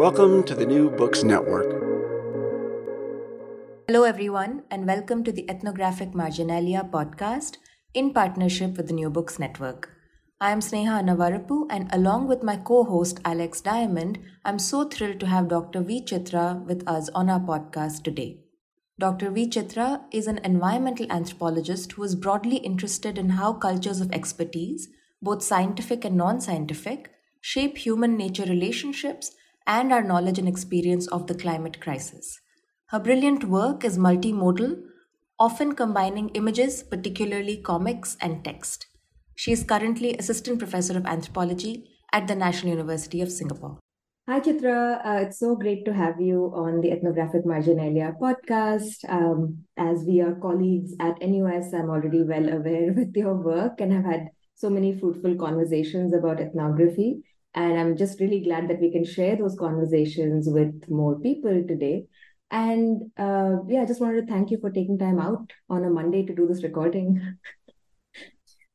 Welcome to the New Books Network. Hello, everyone, and welcome to the Ethnographic Marginalia podcast in partnership with the New Books Network. I am Sneha Annavarapu, and along with my co host Alex Diamond, I'm so thrilled to have Dr. V. Chitra with us on our podcast today. Dr. V. Chitra is an environmental anthropologist who is broadly interested in how cultures of expertise, both scientific and non scientific, shape human nature relationships and our knowledge and experience of the climate crisis. Her brilliant work is multimodal, often combining images, particularly comics, and text. She is currently Assistant Professor of Anthropology at the National University of Singapore. Hi, Chitra. Uh, it's so great to have you on the Ethnographic Marginalia podcast. Um, as we are colleagues at NUS, I'm already well aware with your work and have had so many fruitful conversations about ethnography. And I'm just really glad that we can share those conversations with more people today. And uh, yeah, I just wanted to thank you for taking time out on a Monday to do this recording.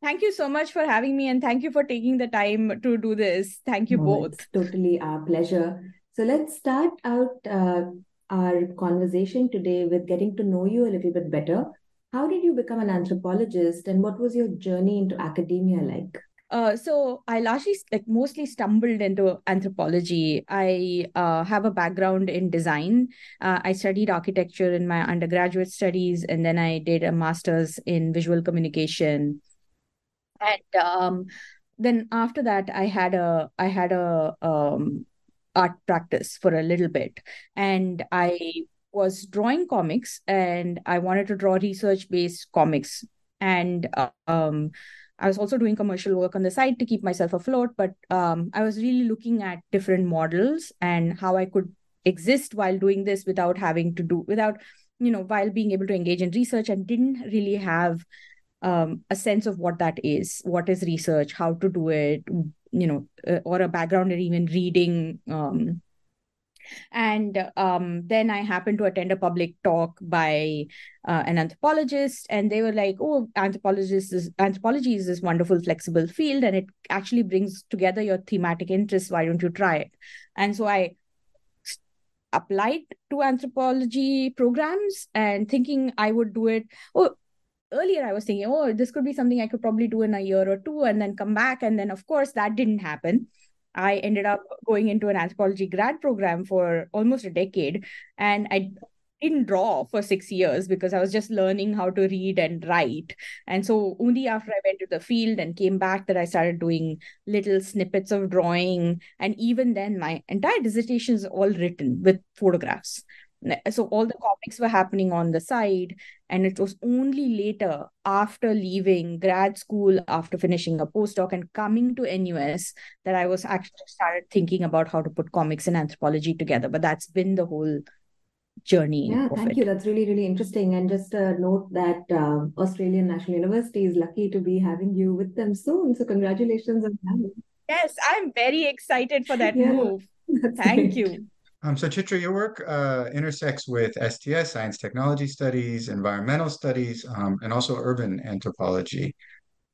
Thank you so much for having me and thank you for taking the time to do this. Thank you no, both. totally our pleasure. So let's start out uh, our conversation today with getting to know you a little bit better. How did you become an anthropologist and what was your journey into academia like? Uh, so I largely like mostly stumbled into anthropology. I uh, have a background in design. Uh, I studied architecture in my undergraduate studies, and then I did a master's in visual communication. And um, then after that, I had a I had a um, art practice for a little bit, and I was drawing comics, and I wanted to draw research based comics, and um I was also doing commercial work on the side to keep myself afloat, but um, I was really looking at different models and how I could exist while doing this without having to do without you know while being able to engage in research and didn't really have um, a sense of what that is. What is research? How to do it? You know uh, or a background in even reading um, and um, then I happened to attend a public talk by uh, an anthropologist, and they were like, "Oh, anthropologist is, anthropology is this wonderful, flexible field, and it actually brings together your thematic interests. Why don't you try it?" And so I applied to anthropology programs and thinking I would do it. Oh, earlier I was thinking, oh, this could be something I could probably do in a year or two and then come back. And then, of course, that didn't happen. I ended up going into an anthropology grad program for almost a decade. And I didn't draw for six years because I was just learning how to read and write. And so only after I went to the field and came back that I started doing little snippets of drawing. And even then, my entire dissertation is all written with photographs so all the comics were happening on the side and it was only later after leaving grad school after finishing a postdoc and coming to nus that i was actually started thinking about how to put comics and anthropology together. But that's been the whole journey yeah thank it. you. That's really really interesting. And just a note that uh, australian national university is lucky to be having you with them soon. So congratulations on that. Yes i'm very excited for that yeah, move. Thank great. you um, so Chitra, your work uh, intersects with STS, science technology studies, environmental studies, um, and also urban anthropology.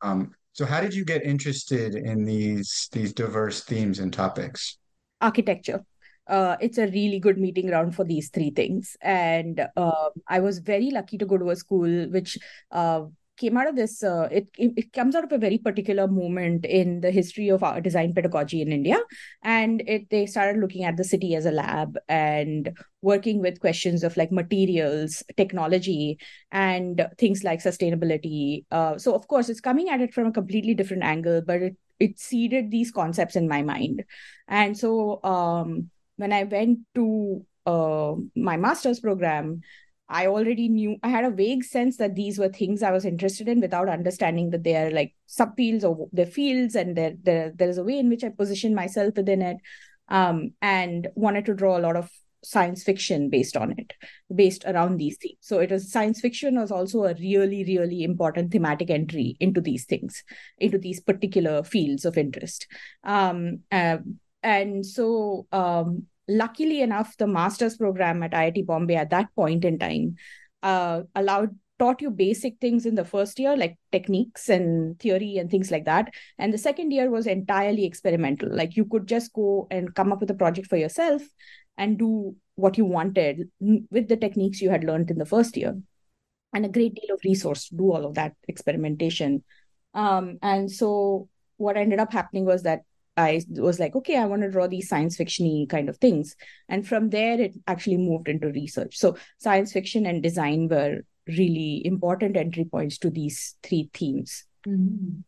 Um, so how did you get interested in these these diverse themes and topics? Architecture. Uh, it's a really good meeting ground for these three things. And uh, I was very lucky to go to a school which uh, came out of this. Uh, it, it, it comes out of a very particular moment in the history of our design pedagogy in India, and it they started looking at the city as a lab and working with questions of like materials, technology, and things like sustainability. Uh, so of course, it's coming at it from a completely different angle, but it it seeded these concepts in my mind, and so um, when I went to uh, my master's program I already knew, I had a vague sense that these were things I was interested in without understanding that they are like subfields or the fields and there, there, there is a way in which I position myself within it um, and wanted to draw a lot of science fiction based on it, based around these themes. So it was science fiction was also a really, really important thematic entry into these things, into these particular fields of interest. Um, uh, and so um, luckily enough, the master's program at IIT Bombay at that point in time uh, allowed taught you basic things in the first year like techniques and theory and things like that. And the second year was entirely experimental. Like you could just go and come up with a project for yourself and do what you wanted with the techniques you had learned in the first year. And a great deal of resource to do all of that experimentation. Um, and so what ended up happening was that I was like, okay, I want to draw these science fictiony kind of things. And from there, it actually moved into research. So science fiction and design were really important entry points to these three themes. Mm-hmm.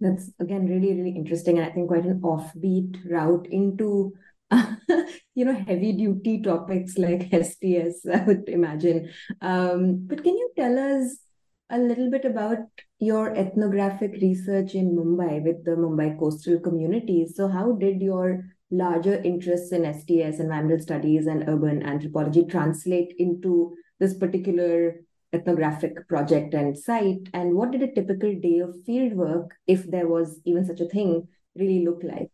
That's again really, really interesting. And I think quite an offbeat route into you know heavy duty topics like STS, I would imagine. Um, but can you tell us a little bit about your ethnographic research in Mumbai with the Mumbai coastal communities. So, how did your larger interests in STS, environmental studies, and urban anthropology translate into this particular ethnographic project and site? And what did a typical day of field work, if there was even such a thing, really look like?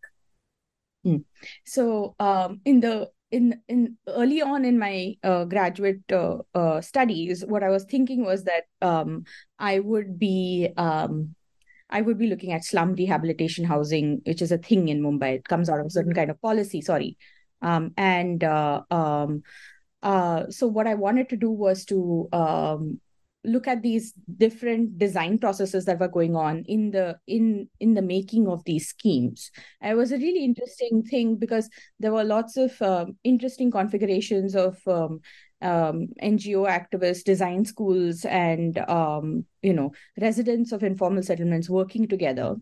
Hmm. So, um, in the in in early on in my uh, graduate uh, uh, studies, what I was thinking was that um, I would be um, I would be looking at slum rehabilitation housing, which is a thing in Mumbai. It comes out of a certain kind of policy. Sorry, um, and uh, um, uh, so what I wanted to do was to um, look at these different design processes that were going on in the in in the making of these schemes. It was a really interesting thing because there were lots of um, interesting configurations of um, um, ngo activists design schools and um, you know residents of informal settlements working together.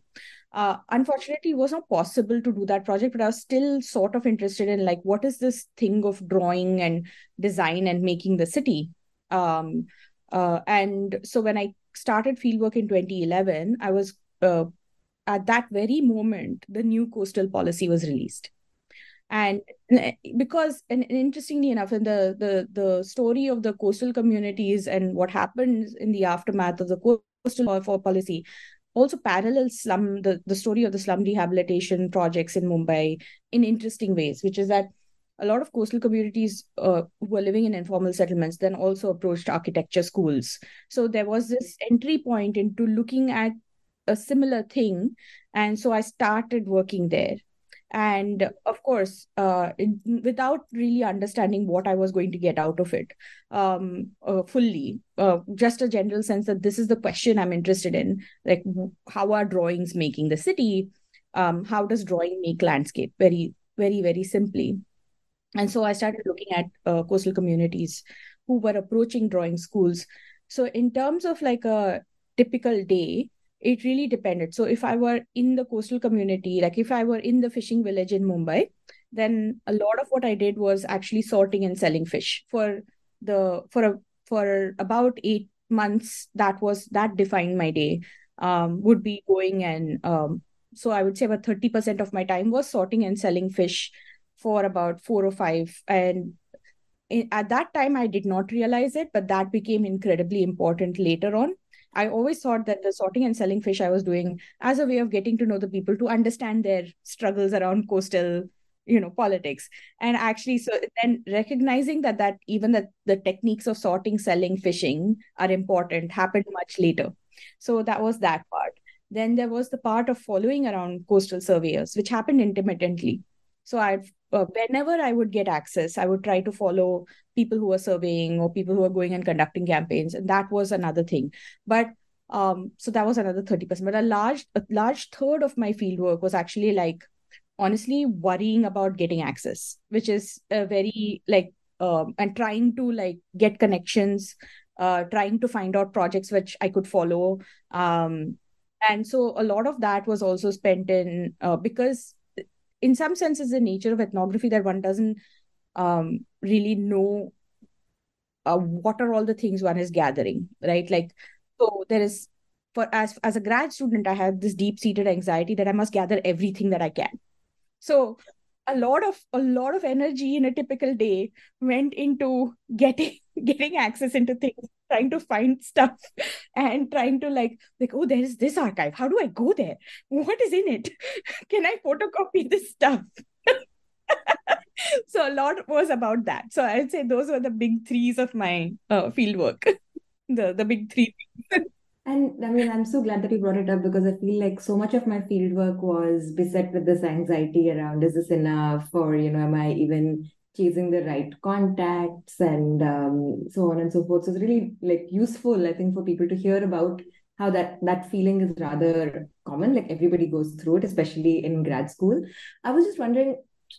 Uh, unfortunately it was not possible to do that project but i was still sort of interested in like what is this thing of drawing and design and making the city? Um, uh, and so when I started fieldwork in 2011, I was uh, at that very moment, the new coastal policy was released. And because, and interestingly enough, in the, the the story of the coastal communities and what happens in the aftermath of the coastal policy, also parallels slum the, the story of the slum rehabilitation projects in Mumbai in interesting ways, which is that a lot of coastal communities uh, who were living in informal settlements then also approached architecture schools. So there was this entry point into looking at a similar thing. And so I started working there. And of course, uh, without really understanding what I was going to get out of it um, uh, fully, uh, just a general sense that this is the question I'm interested in like, how are drawings making the city? Um, how does drawing make landscape? Very, very, very simply and so i started looking at uh, coastal communities who were approaching drawing schools. So in terms of like a typical day it really depended. So if i were in the coastal community like if i were in the fishing village in mumbai then a lot of what i did was actually sorting and selling fish for the for a for about 8 months that was that defined my day um, would be going and um, so i would say about 30% of my time was sorting and selling fish for about four or five. And in, at that time, I did not realize it, but that became incredibly important later on. I always thought that the sorting and selling fish I was doing as a way of getting to know the people to understand their struggles around coastal you know politics and actually so then recognizing that that even that the techniques of sorting selling fishing are important happened much later so that was that part then there was the part of following around coastal surveyors which happened intermittently so i uh, whenever I would get access, I would try to follow people who are surveying or people who are going and conducting campaigns, and that was another thing. But um, so that was another 30%. But a large, a large third of my fieldwork was actually like honestly worrying about getting access, which is a very like um, and trying to like get connections, uh, trying to find out projects which I could follow. Um, and so a lot of that was also spent in uh, because in some sense it's the nature of ethnography that one doesn't um, really know uh, what are all the things one is gathering right? Like so there is for as as a grad student i have this deep seated anxiety that i must gather everything that i can. So a lot of a lot of energy in a typical day went into getting getting access into things trying to find stuff and trying to like like oh there is this archive. How do i go there? What is in it? Can i photocopy this stuff? So a lot was about that. So i'd say those were the big threes of my uh, field work. The the big three and I mean, I'm so glad that you brought it up because I feel like so much of my fieldwork was beset with this anxiety around is this enough, or you know, am I even chasing the right contacts and um, so on and so forth. So it's really like useful, I think, for people to hear about how that that feeling is rather common. Like everybody goes through it, especially in grad school. I was just wondering,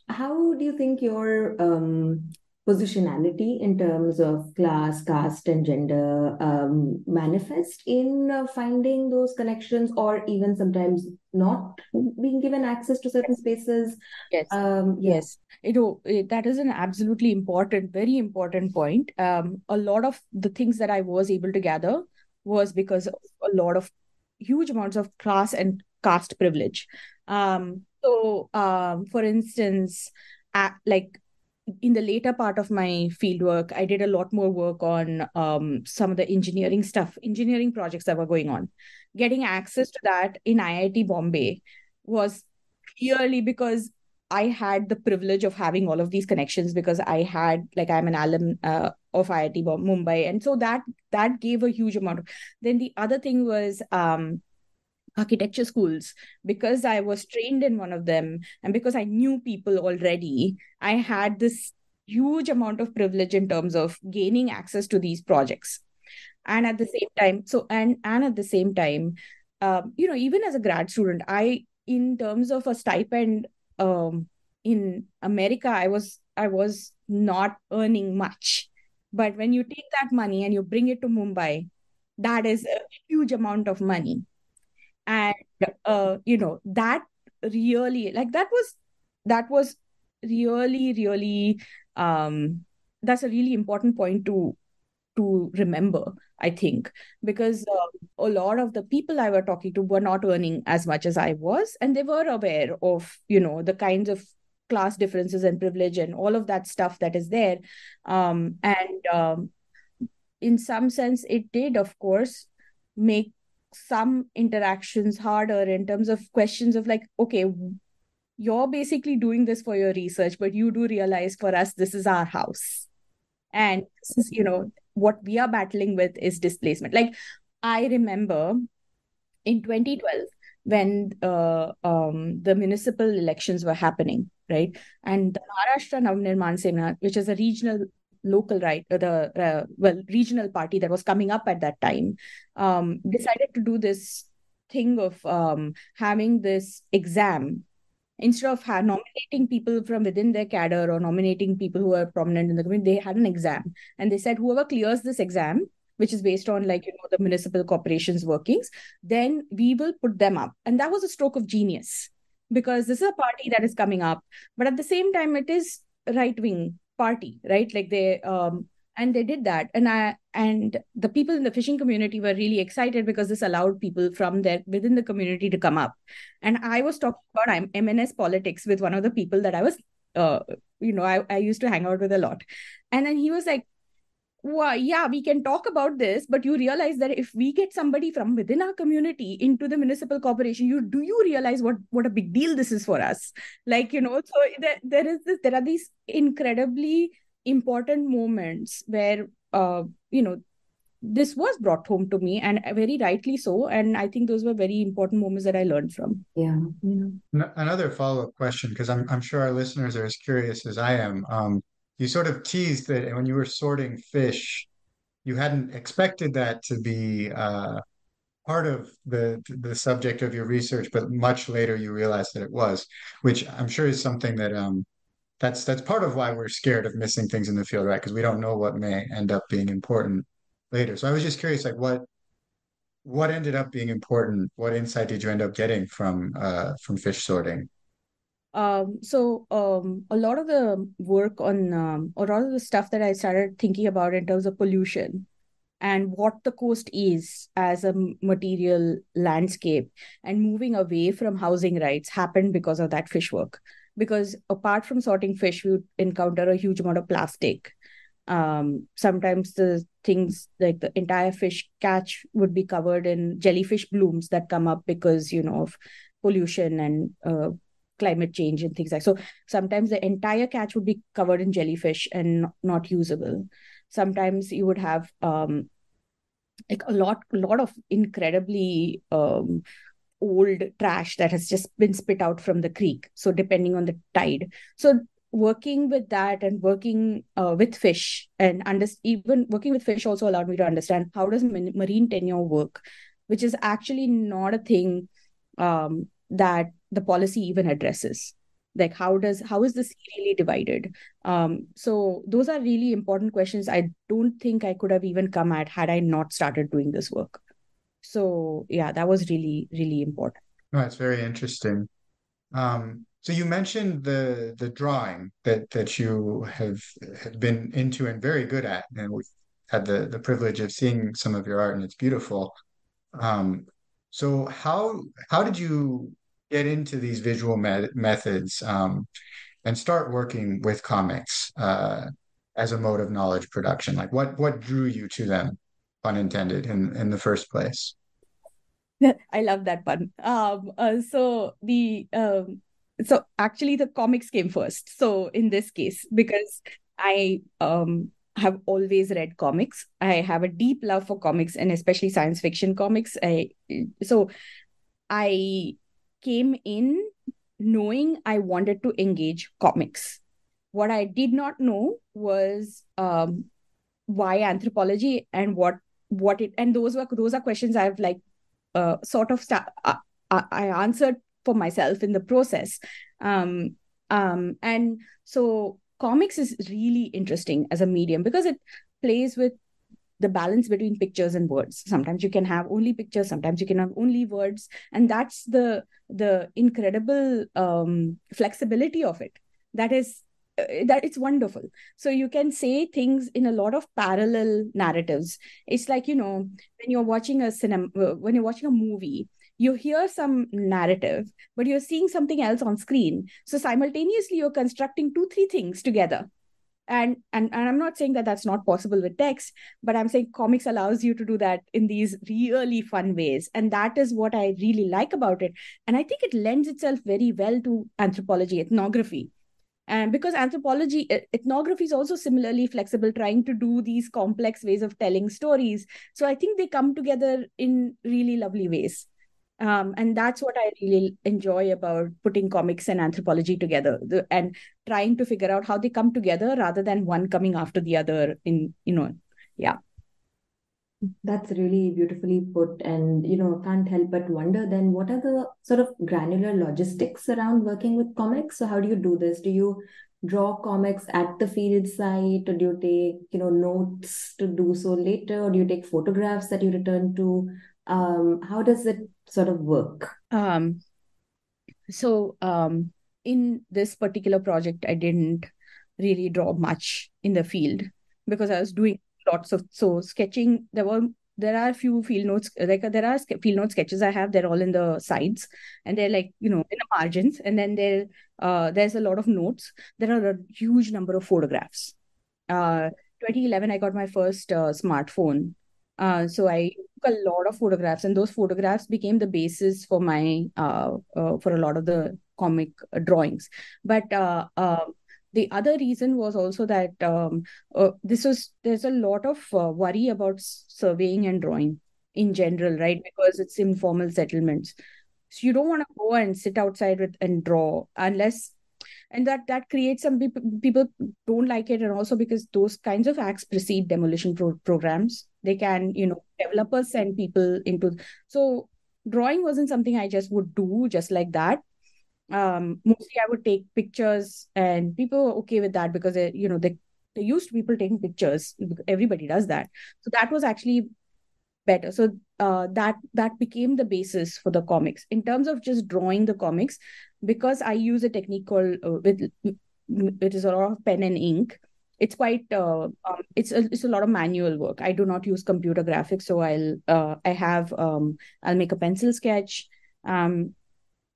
how do you think your um, positionality in terms of class, caste, and gender um, manifest in uh, finding those connections, or even sometimes not being given access to certain spaces. Yes, um, yes, you know that is an absolutely important, very important point. Um, a lot of the things that I was able to gather was because of a lot of huge amounts of class and caste privilege. Um, so, um, for instance, at, like in the later part of my fieldwork, I did a lot more work on um, some of the engineering stuff, engineering projects that were going on. Getting access to that in IIT Bombay was purely because I had the privilege of having all of these connections because I had, like, I'm an alum uh, of IIT Mumbai, and so that that gave a huge amount. Of... Then the other thing was um, architecture schools because i was trained in one of them and because i knew people already i had this huge amount of privilege in terms of gaining access to these projects. And at the same time so and and at the same time um, you know even as a grad student i in terms of a stipend um, in america i was i was not earning much. But when you take that money and you bring it to mumbai that is a huge amount of money and uh, you know that really like that was that was really really um that's a really important point to to remember i think. Because uh, a lot of the people i were talking to were not earning as much as i was and they were aware of you know the kinds of class differences and privilege and all of that stuff that is there. Um, and um, in some sense it did of course make some interactions harder in terms of questions of like okay you're basically doing this for your research but you do realize for us this is our house. And this is you know what we are battling with is displacement. Like i remember in 2012 when uh, um, the municipal elections were happening right? And the maharashtra navnirman sena which is a regional local right uh, the uh, well regional party that was coming up at that time um, decided to do this thing of um, having this exam. Instead of ha- nominating people from within their cadre or nominating people who are prominent in the community they had an exam. And they said whoever clears this exam which is based on like you know the municipal corporations workings then we will put them up. And that was a stroke of genius because this is a party that is coming up but at the same time it is right wing party right? Like they um and they did that. And i and the people in the fishing community were really excited because this allowed people from there within the community to come up. And i was talking about i'm mns politics with one of the people that i was uh you know I, I used to hang out with a lot. And then he was like well, yeah, we can talk about this, but you realize that if we get somebody from within our community into the municipal corporation, you do you realize what what a big deal this is for us? Like you know, so there, there is this, there are these incredibly important moments where uh, you know this was brought home to me and very rightly so and i think those were very important moments that i learned from yeah, yeah. another follow-up question because I'm, I'm sure our listeners are as curious as i am um, you sort of teased that when you were sorting fish, you hadn't expected that to be uh, part of the the subject of your research, but much later you realized that it was, which I'm sure is something that um that's that's part of why we're scared of missing things in the field, right? Because we don't know what may end up being important later. So I was just curious, like what what ended up being important? What insight did you end up getting from uh from fish sorting? Um, so um, a lot of the work on um, a lot of the stuff that I started thinking about in terms of pollution and what the coast is as a material landscape and moving away from housing rights happened because of that fish work because apart from sorting fish we would encounter a huge amount of plastic. Um, sometimes the things like the entire fish catch would be covered in jellyfish blooms that come up because you know of pollution and uh, climate change and things like so sometimes the entire catch would be covered in jellyfish and not usable. Sometimes you would have um, like a lot lot of incredibly um, old trash that has just been spit out from the creek. So depending on the tide. So working with that and working uh, with fish and under, even working with fish also allowed me to understand how does marine tenure work which is actually not a thing um, that the policy even addresses. Like how does how is this really divided? Um, so those are really important questions. I don't think i could have even come at had i not started doing this work. So yeah that was really really important. No it's very interesting. Um, so you mentioned the the drawing that that you have, have been into and very good at and we've had the the privilege of seeing some of your art and it's beautiful. Um, so how how did you get into these visual me methods um, and start working with comics uh, as a mode of knowledge production? Like what what drew you to them, pun intended, in in the first place? I love that pun. Um, uh, so the um, so actually the comics came first. So in this case, because I um have always read comics. I have a deep love for comics and especially science fiction comics. I so I came in knowing I wanted to engage comics. What I did not know was um, why anthropology and what what it and those were those are questions I've like uh, sort of sta- uh, uh, I answered for myself in the process. Um, um, and so comics is really interesting as a medium because it plays with the balance between pictures and words. Sometimes you can have only pictures sometimes you can have only words and that's the the incredible um, flexibility of it. That is uh, that it's wonderful. So you can say things in a lot of parallel narratives. It's like you know when you're watching a cinema uh, when you're watching a movie you hear some narrative but you're seeing something else on screen. So simultaneously you're constructing two three things together and and and i'm not saying that that's not possible with text but i'm saying comics allows you to do that in these really fun ways. And that is what i really like about it. And i think it lends itself very well to anthropology ethnography. And because anthropology ethnography is also similarly flexible trying to do these complex ways of telling stories. So i think they come together in really lovely ways um, and that's what i really enjoy about putting comics and anthropology together the, and trying to figure out how they come together rather than one coming after the other in you know yeah. That's really beautifully put and you know can't help but wonder then what are the sort of granular logistics around working with comics? So how do you do this? Do you draw comics at the field site or do you take you know notes to do so later? Or do you take photographs that you return to? Um, how does it sort of work? Um, so um, in this particular project, I didn't really draw much in the field because I was doing lots of so sketching. There were there are a few field notes like there are field note sketches I have. They're all in the sides and they're like you know in the margins. And then there uh, there's a lot of notes. There are a huge number of photographs. Uh, 2011, I got my first uh, smartphone. Uh, so a lot of photographs, and those photographs became the basis for my uh, uh, for a lot of the comic drawings. But uh, uh, the other reason was also that um, uh, this was there's a lot of worry about surveying and drawing in general, right? Because it's informal settlements, so you don't want to go and sit outside with and draw unless and that that creates some people people don't like it and also because those kinds of acts precede demolition pro- programs they can you know developers send people into so drawing wasn't something i just would do just like that. Um mostly i would take pictures and people were okay with that because they, you know they they used people taking pictures everybody does that. So that was actually better. So uh, that that became the basis for the comics. In terms of just drawing the comics because i use a technique called uh, with it is a lot of pen and ink it's quite uh, um, it's a, it's a lot of manual work i do not use computer graphics so i'll uh, i have um, i'll make a pencil sketch um,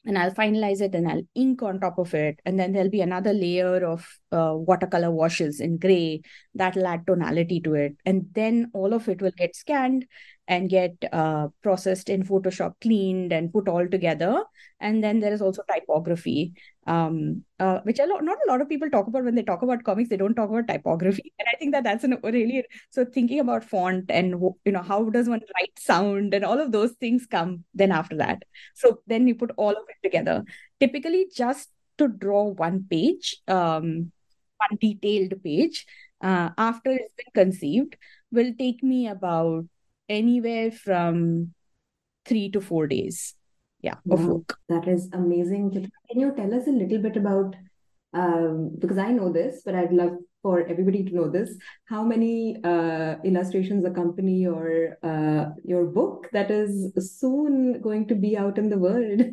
and I'll finalize it and I'll ink on top of it. And then there'll be another layer of uh, watercolor washes in gray that'll add tonality to it. And then all of it will get scanned and get uh, processed in Photoshop, cleaned and put all together. And then there is also typography, um, uh, which a lot, not a lot of people talk about when they talk about comics. They don't talk about typography, and I think that that's an really so thinking about font and you know how does one write sound and all of those things come then after that. So then you put all of it together. Typically, just to draw one page, um, one detailed page uh, after it's been conceived will take me about anywhere from three to four days. Yeah, of work. That is amazing. Can you tell us a little bit about, um, because I know this, but I'd love for everybody to know this, how many uh, illustrations accompany your uh, your book that is soon going to be out in the world?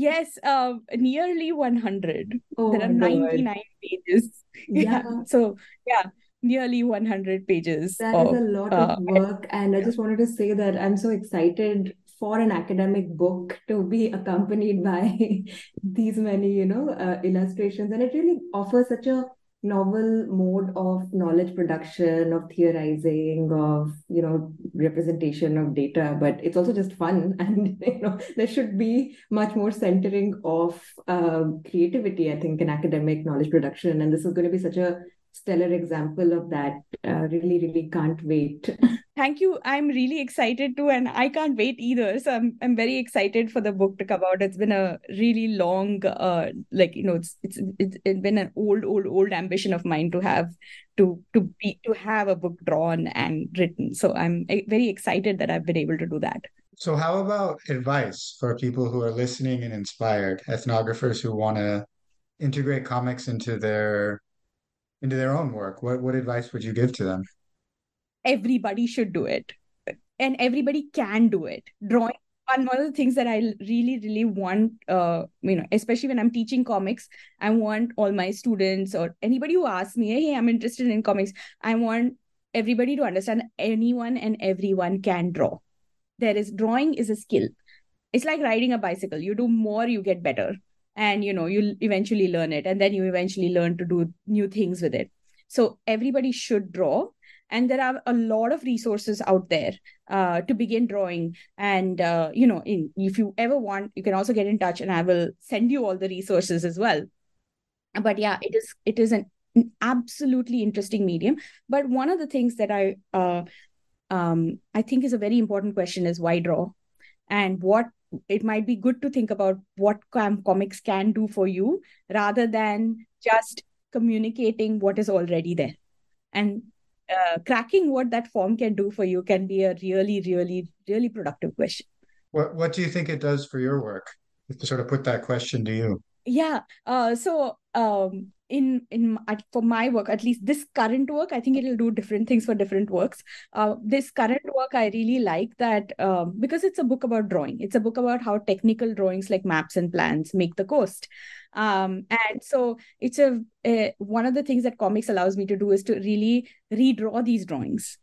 Yes, um, nearly 100. Oh there are 99 God. pages. Yeah. yeah. So, yeah, nearly 100 pages. That of, is a lot of uh, work. And I just wanted to say that I'm so excited for an academic book to be accompanied by these many, you know, uh, illustrations. And it really offers such a novel mode of knowledge production of theorizing of you know representation of data but it's also just fun and you know there should be much more centering of uh, creativity i think in academic knowledge production and this is going to be such a stellar example of that. Uh, really, really can't wait. Thank you. I'm really excited too, and I can't wait either. So I'm I'm very excited for the book to come out. It's been a really long, uh, like you know, it's it's it's, it's been an old, old, old ambition of mine to have to to be to have a book drawn and written. So I'm very excited that I've been able to do that. So how about advice for people who are listening and inspired, ethnographers who want to integrate comics into their into their own work, what what advice would you give to them? Everybody should do it, and everybody can do it. Drawing one one of the things that I really really want, uh, you know, especially when I'm teaching comics, I want all my students or anybody who asks me, "Hey, I'm interested in comics," I want everybody to understand anyone and everyone can draw. There is drawing is a skill. It's like riding a bicycle. You do more, you get better and you know you'll eventually learn it and then you eventually learn to do new things with it. So everybody should draw and there are a lot of resources out there uh, to begin drawing. And uh, you know in, if you ever want you can also get in touch and i will send you all the resources as well. But yeah it is it is an, an absolutely interesting medium. But one of the things that i uh, um, i think is a very important question is why draw? And what it might be good to think about what com- comics can do for you rather than just communicating what is already there. And uh, cracking what that form can do for you can be a really really really productive question. What what do you think it does for your work? To sort of put that question to you. Yeah uh, so um, in in for my work at least this current work i think it'll do different things for different works. Uh, this current work i really like that um, because it's a book about drawing. It's a book about how technical drawings like maps and plans make the coast. Um, and so it's a, a one of the things that comics allows me to do is to really redraw these drawings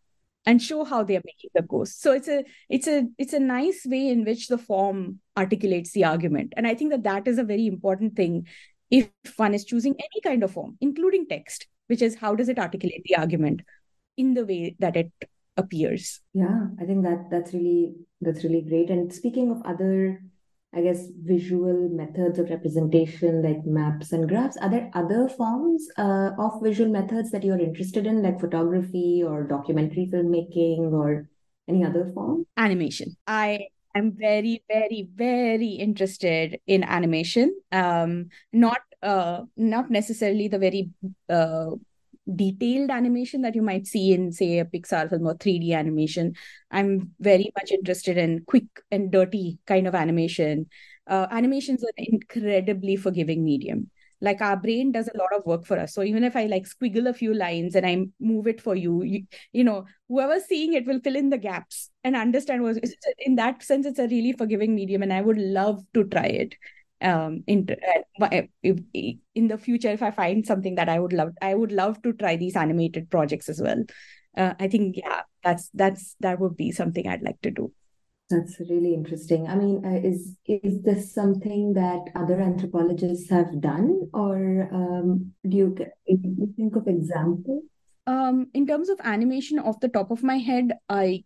and show how they are making the coast. So it's a it's a it's a nice way in which the form articulates the argument. And i think that that is a very important thing if one is choosing any kind of form, including text, which is how does it articulate the argument in the way that it appears. Yeah, I think that that's really that's really great. And speaking of other, I guess visual methods of representation like maps and graphs, are there other forms uh, of visual methods that you're interested in, like photography or documentary filmmaking or any other form? Animation. I I'm very, very, very interested in animation. Um, not uh, not necessarily the very uh, detailed animation that you might see in, say, a Pixar film or 3D animation. I'm very much interested in quick and dirty kind of animation. Uh, animation is an incredibly forgiving medium. Like our brain does a lot of work for us. So even if I like squiggle a few lines and I move it for you, you, you know, whoever's seeing it will fill in the gaps and understand what. In that sense, it's a really forgiving medium, and I would love to try it um in in the future if i find something that i would love i would love to try these animated projects as well uh, i think yeah that's that's that would be something i'd like to do that's really interesting. I mean uh, is is this something that other anthropologists have done or um, do you, you think of examples um in terms of animation off the top of my head i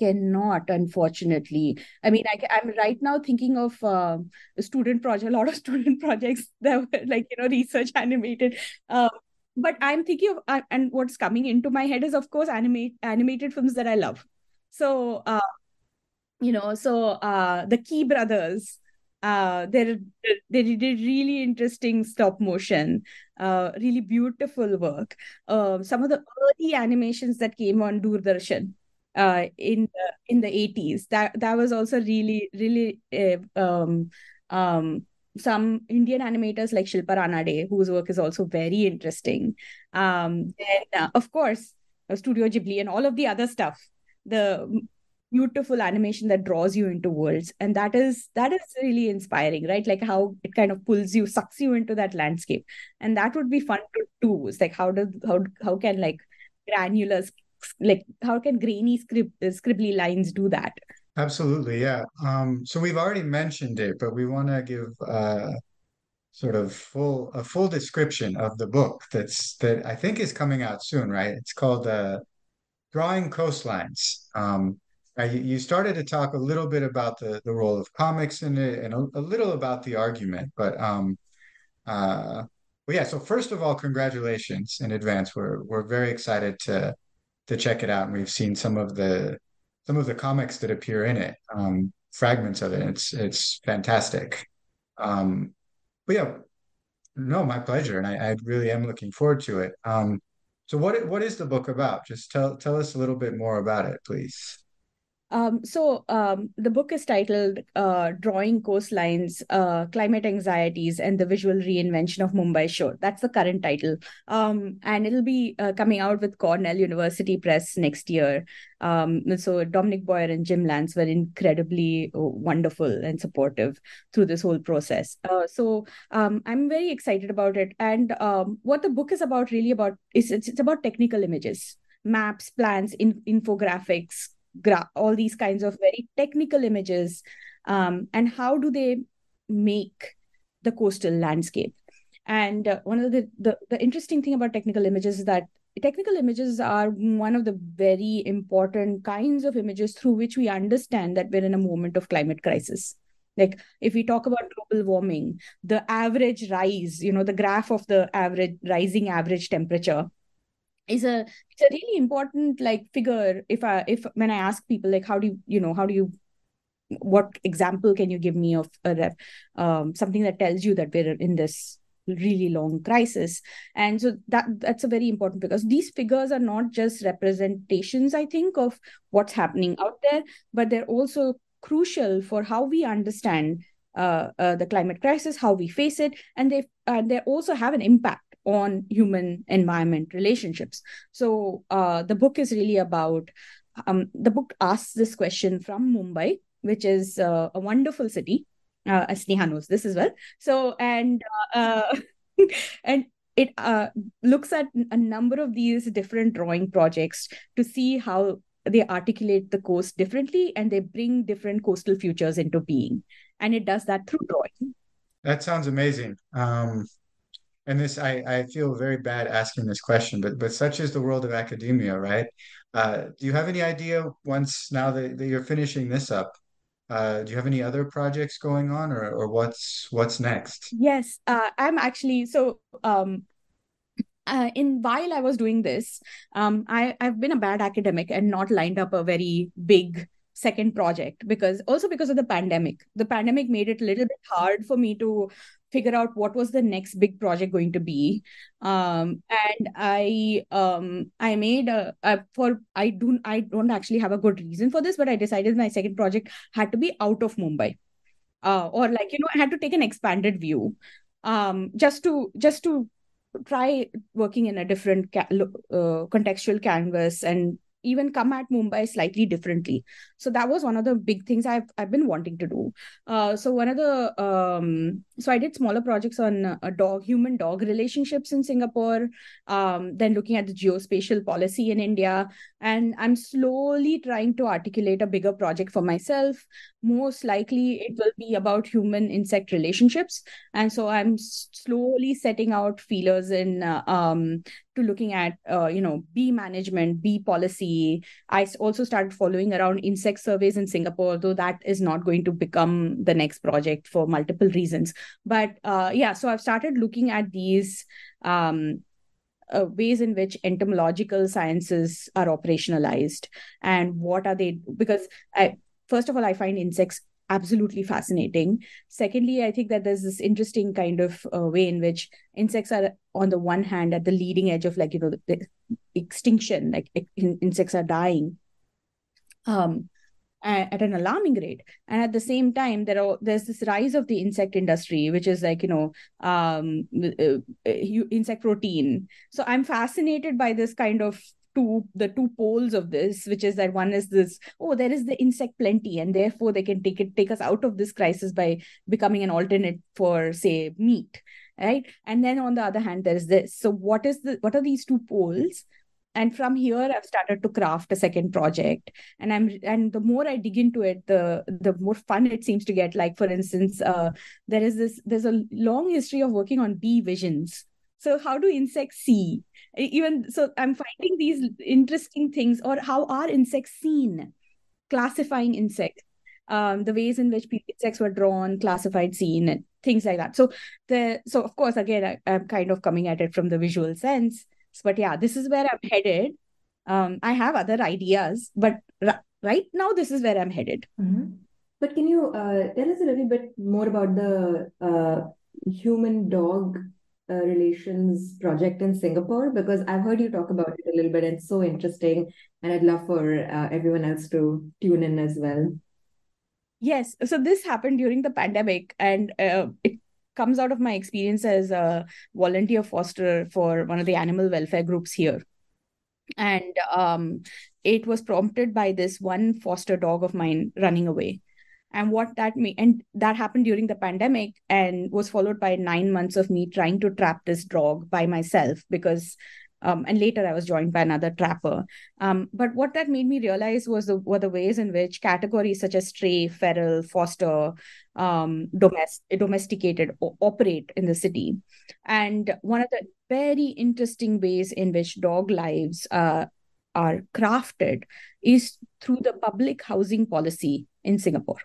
cannot unfortunately. I mean I, i'm right now thinking of uh, a student project a lot of student projects that were like you know research animated. Uh, but i'm thinking of uh, and what's coming into my head is of course animate animated films that i love. So uh, you know so uh, the Quay brothers uh, they they did really interesting stop motion, uh, really beautiful work. Uh, some of the early animations that came on Doordarshan, uh, in the, in the 80s. That that was also really really uh, um, um, some Indian animators like Shilpa Ranade, whose work is also very interesting. Um, and uh, of course, Studio Ghibli and all of the other stuff. The beautiful animation that draws you into worlds. And that is that is really inspiring right? Like how it kind of pulls you sucks you into that landscape. And that would be fun to do. It's like how does how how can like granular like how can grainy scrib- uh, scribbly lines do that? Absolutely yeah. Um so we've already mentioned it but we want to give uh sort of full a full description of the book that's that I think is coming out soon right? It's called uh drawing coastlines. Um you started to talk a little bit about the the role of comics in it and a, a little about the argument but um uh well yeah so first of all congratulations in advance we're we're very excited to to check it out. And we've seen some of the some of the comics that appear in it, um, fragments of it. It's it's fantastic. Um, but yeah, no, my pleasure, and I, I really am looking forward to it. Um, so what what is the book about? Just tell tell us a little bit more about it, please. Um, so um, the book is titled uh, "Drawing Coastlines: uh, Climate Anxieties and the Visual Reinvention of Mumbai Shore." That's the current title, um, and it'll be uh, coming out with Cornell University Press next year. Um, so Dominic Boyer and Jim Lance were incredibly uh, wonderful and supportive through this whole process. Uh, so um, I'm very excited about it, and um, what the book is about really about is it's, it's about technical images maps plans in, infographics gra- all these kinds of very technical images um, and how do they make the coastal landscape? And uh, one of the, the the interesting thing about technical images is that technical images are one of the very important kinds of images through which we understand that we're in a moment of climate crisis. Like if we talk about global warming the average rise you know the graph of the average rising average temperature is a it's a really important like figure if i if when i ask people like how do you you know how do you what example can you give me of a ref, um, something that tells you that we're in this really long crisis? And so that that's a very important because these figures are not just representations i think of what's happening out there but they're also crucial for how we understand uh, uh, the climate crisis how we face it and they uh, they also have an impact on human environment relationships. So uh, the book is really about um, the book asks this question from Mumbai, which is uh, a wonderful city. Uh, Sneha knows this as well. So and uh, and it uh, looks at a number of these different drawing projects to see how they articulate the coast differently and they bring different coastal futures into being and it does that through drawing that sounds amazing um, and this I, I feel very bad asking this question, but but such is the world of academia, right? Uh, do you have any idea once now that, that you're finishing this up? Uh, do you have any other projects going on, or or what's what's next? Yes, uh, I'm actually so. Um, uh, in while I was doing this, um, I I've been a bad academic and not lined up a very big second project because also because of the pandemic. The pandemic made it a little bit hard for me to figure out what was the next big project going to be um, and i um, i made a, a, for i don't i don't actually have a good reason for this but i decided my second project had to be out of mumbai uh, or like you know i had to take an expanded view um, just to just to try working in a different ca- uh, contextual canvas and even come at Mumbai slightly differently. So that was one of the big things I've I've been wanting to do. Uh, so one of the um, so I did smaller projects on a dog human dog relationships in Singapore. Um, then looking at the geospatial policy in India, and I'm slowly trying to articulate a bigger project for myself. Most likely, it will be about human insect relationships, and so I'm slowly setting out feelers in uh, um, to looking at uh, you know bee management bee policy. I also started following around insect surveys in singapore though that is not going to become the next project for multiple reasons. But uh, yeah so i've started looking at these um, uh, ways in which entomological sciences are operationalized and what are they because I, first of all i find insects absolutely fascinating. Secondly, I think that there's this interesting kind of uh, way in which insects are, on the one hand, at the leading edge of like you know the, the extinction, like in, insects are dying. Um, at an alarming rate and at the same time there are there's this rise of the insect industry which is like you know um uh, uh insect protein so i'm fascinated by this kind of two the two poles of this which is that one is this oh there is the insect plenty and therefore they can take it take us out of this crisis by becoming an alternate for say meat right? And then on the other hand there's this. So what is the what are these two poles? And from here i've started to craft a second project. And i'm and the more i dig into it the the more fun it seems to get. Like for instance uh, there is this there's a long history of working on bee visions so how do insects see? Even so i'm finding these interesting things or how are insects seen? Classifying insects um, the ways in which insects were drawn classified seen and things like that. So the so of course again I, i'm kind of coming at it from the visual sense but yeah this is where i'm headed. Um, i have other ideas but r- right now this is where i'm headed. Mm-hmm. but can you uh, tell us a little bit more about the uh, human dog uh, relations project in Singapore because I've heard you talk about it a little bit and it's so interesting. And I'd love for uh, everyone else to tune in as well. Yes. So this happened during the pandemic and uh, it comes out of my experience as a volunteer foster for one of the animal welfare groups here. And um, it was prompted by this one foster dog of mine running away and what that mean and that happened during the pandemic and was followed by nine months of me trying to trap this dog by myself because um, and later I was joined by another trapper. Um, but what that made me realize was the were the ways in which categories such as stray, feral, foster, um, domestic, domesticated o- operate in the city. And one of the very interesting ways in which dog lives uh, are crafted is through the public housing policy in Singapore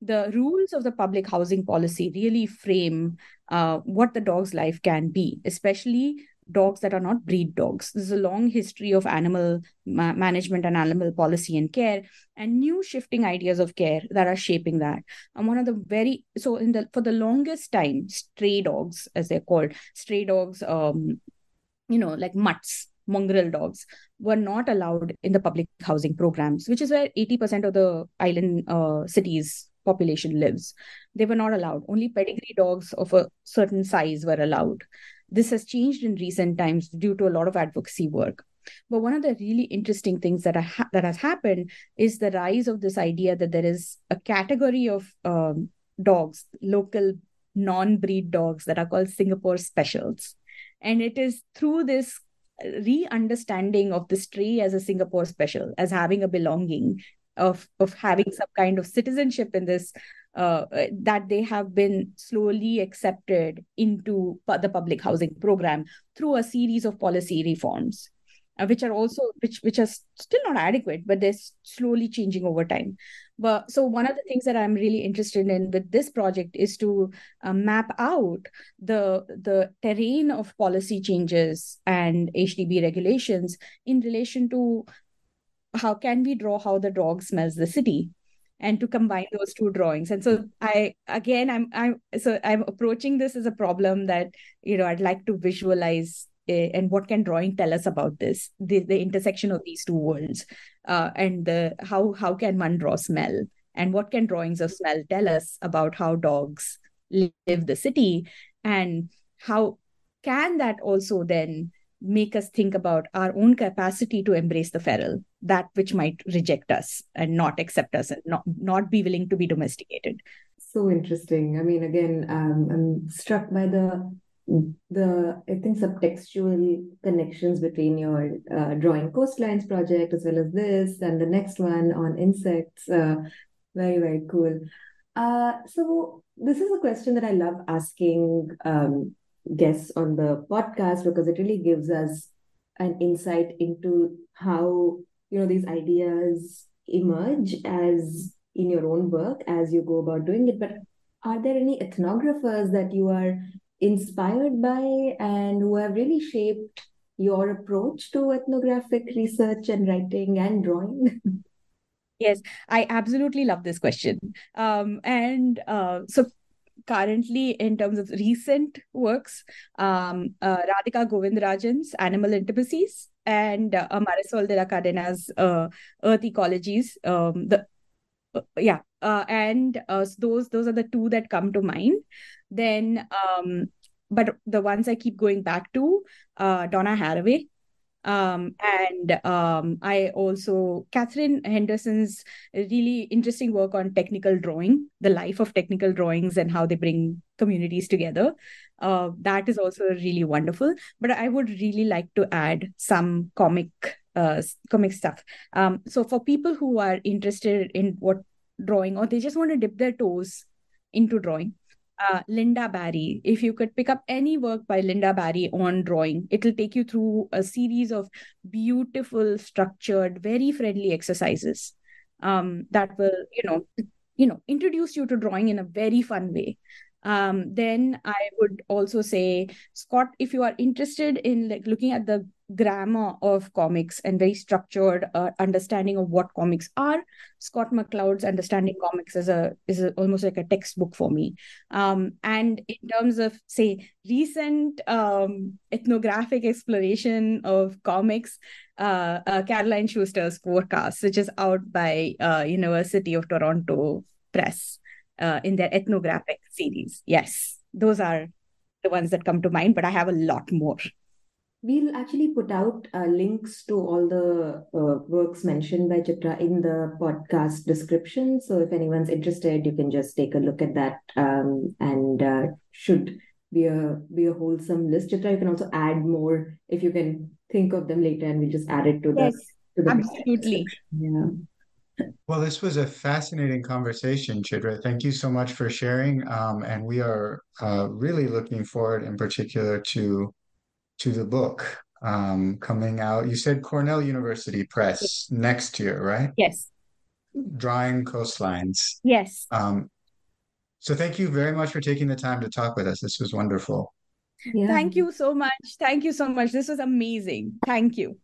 the rules of the public housing policy really frame uh, what the dog's life can be, especially dogs that are not breed dogs. There's a long history of animal ma- management and animal policy and care, and new shifting ideas of care that are shaping that. And one of the very so in the for the longest time, stray dogs, as they're called, stray dogs, um, you know, like mutts, mongrel dogs, were not allowed in the public housing programs, which is where 80% of the island uh, cities population lives. They were not allowed. Only pedigree dogs of a certain size were allowed. This has changed in recent times due to a lot of advocacy work. But one of the really interesting things that, ha- that has happened is the rise of this idea that there is a category of um, dogs, local non-breed dogs that are called Singapore specials. And it is through this re-understanding of this tree as a Singapore special, as having a belonging, of of having some kind of citizenship in this uh, that they have been slowly accepted into the public housing program through a series of policy reforms uh, which are also which which are still not adequate but they're slowly changing over time. But so one of the things that i'm really interested in with this project is to uh, map out the the terrain of policy changes and hdb regulations in relation to how can we draw how the dog smells the city and to combine those two drawings. And so i again i'm i'm so i'm approaching this as a problem that you know i'd like to visualize and what can drawing tell us about this? The, the intersection of these two worlds uh, and the how how can one draw smell? And what can drawings of smell tell us about how dogs live the city? And how can that also then make us think about our own capacity to embrace the feral that which might reject us and not accept us and not not be willing to be domesticated? So interesting. I mean again um, i'm struck by the the i think subtextual connections between your uh, drawing coastlines project as well as this and the next one on insects uh, very very cool. Uh, so this is a question that i love asking um, guests on the podcast because it really gives us an insight into how you know these ideas emerge as in your own work as you go about doing it. But are there any ethnographers that you are inspired by and who have really shaped your approach to ethnographic research and writing and drawing? Yes i absolutely love this question. Um, and uh, so currently in terms of recent works um, uh, radhika govindrajan's animal intimacies and uh, marisol de la cadena's uh, earth ecologies um, the yeah uh, and uh, those those are the two that come to mind then um, but the ones i keep going back to uh, donna haraway um, and um, I also, Kathryn Henderson's really interesting work on technical drawing, the life of technical drawings and how they bring communities together. Uh, that is also really wonderful. But I would really like to add some comic uh, comic stuff. Um, so for people who are interested in what drawing or they just want to dip their toes into drawing, uh, Lynda Barry. If you could pick up any work by Lynda Barry on drawing, it'll take you through a series of beautiful, structured, very friendly exercises um, that will, you know, you know, introduce you to drawing in a very fun way. Um, then I would also say, Scott, if you are interested in like looking at the grammar of comics and very structured uh, understanding of what comics are scott mccloud's understanding comics is a is a, almost like a textbook for me. Um, and in terms of say recent um, ethnographic exploration of comics uh, uh, caroline schuster's forecast which is out by uh, university of toronto press uh, in their ethnographic series yes those are the ones that come to mind but i have a lot more We'll actually put out uh, links to all the uh, works mentioned by Chitra in the podcast description. So if anyone's interested, you can just take a look at that um, and uh, should be a be a wholesome list. Chitra, you can also add more if you can think of them later, and we'll just add it to yes, the to the absolutely. Yeah. Well, this was a fascinating conversation, Chitra. Thank you so much for sharing. Um, and we are uh, really looking forward, in particular, to to the book um, coming out. You said Cornell University Press yes. next year, right? Yes. Drawing Coastlines. Yes. Um, so thank you very much for taking the time to talk with us. This was wonderful. Yeah. Thank you so much. Thank you so much. This was amazing. Thank you.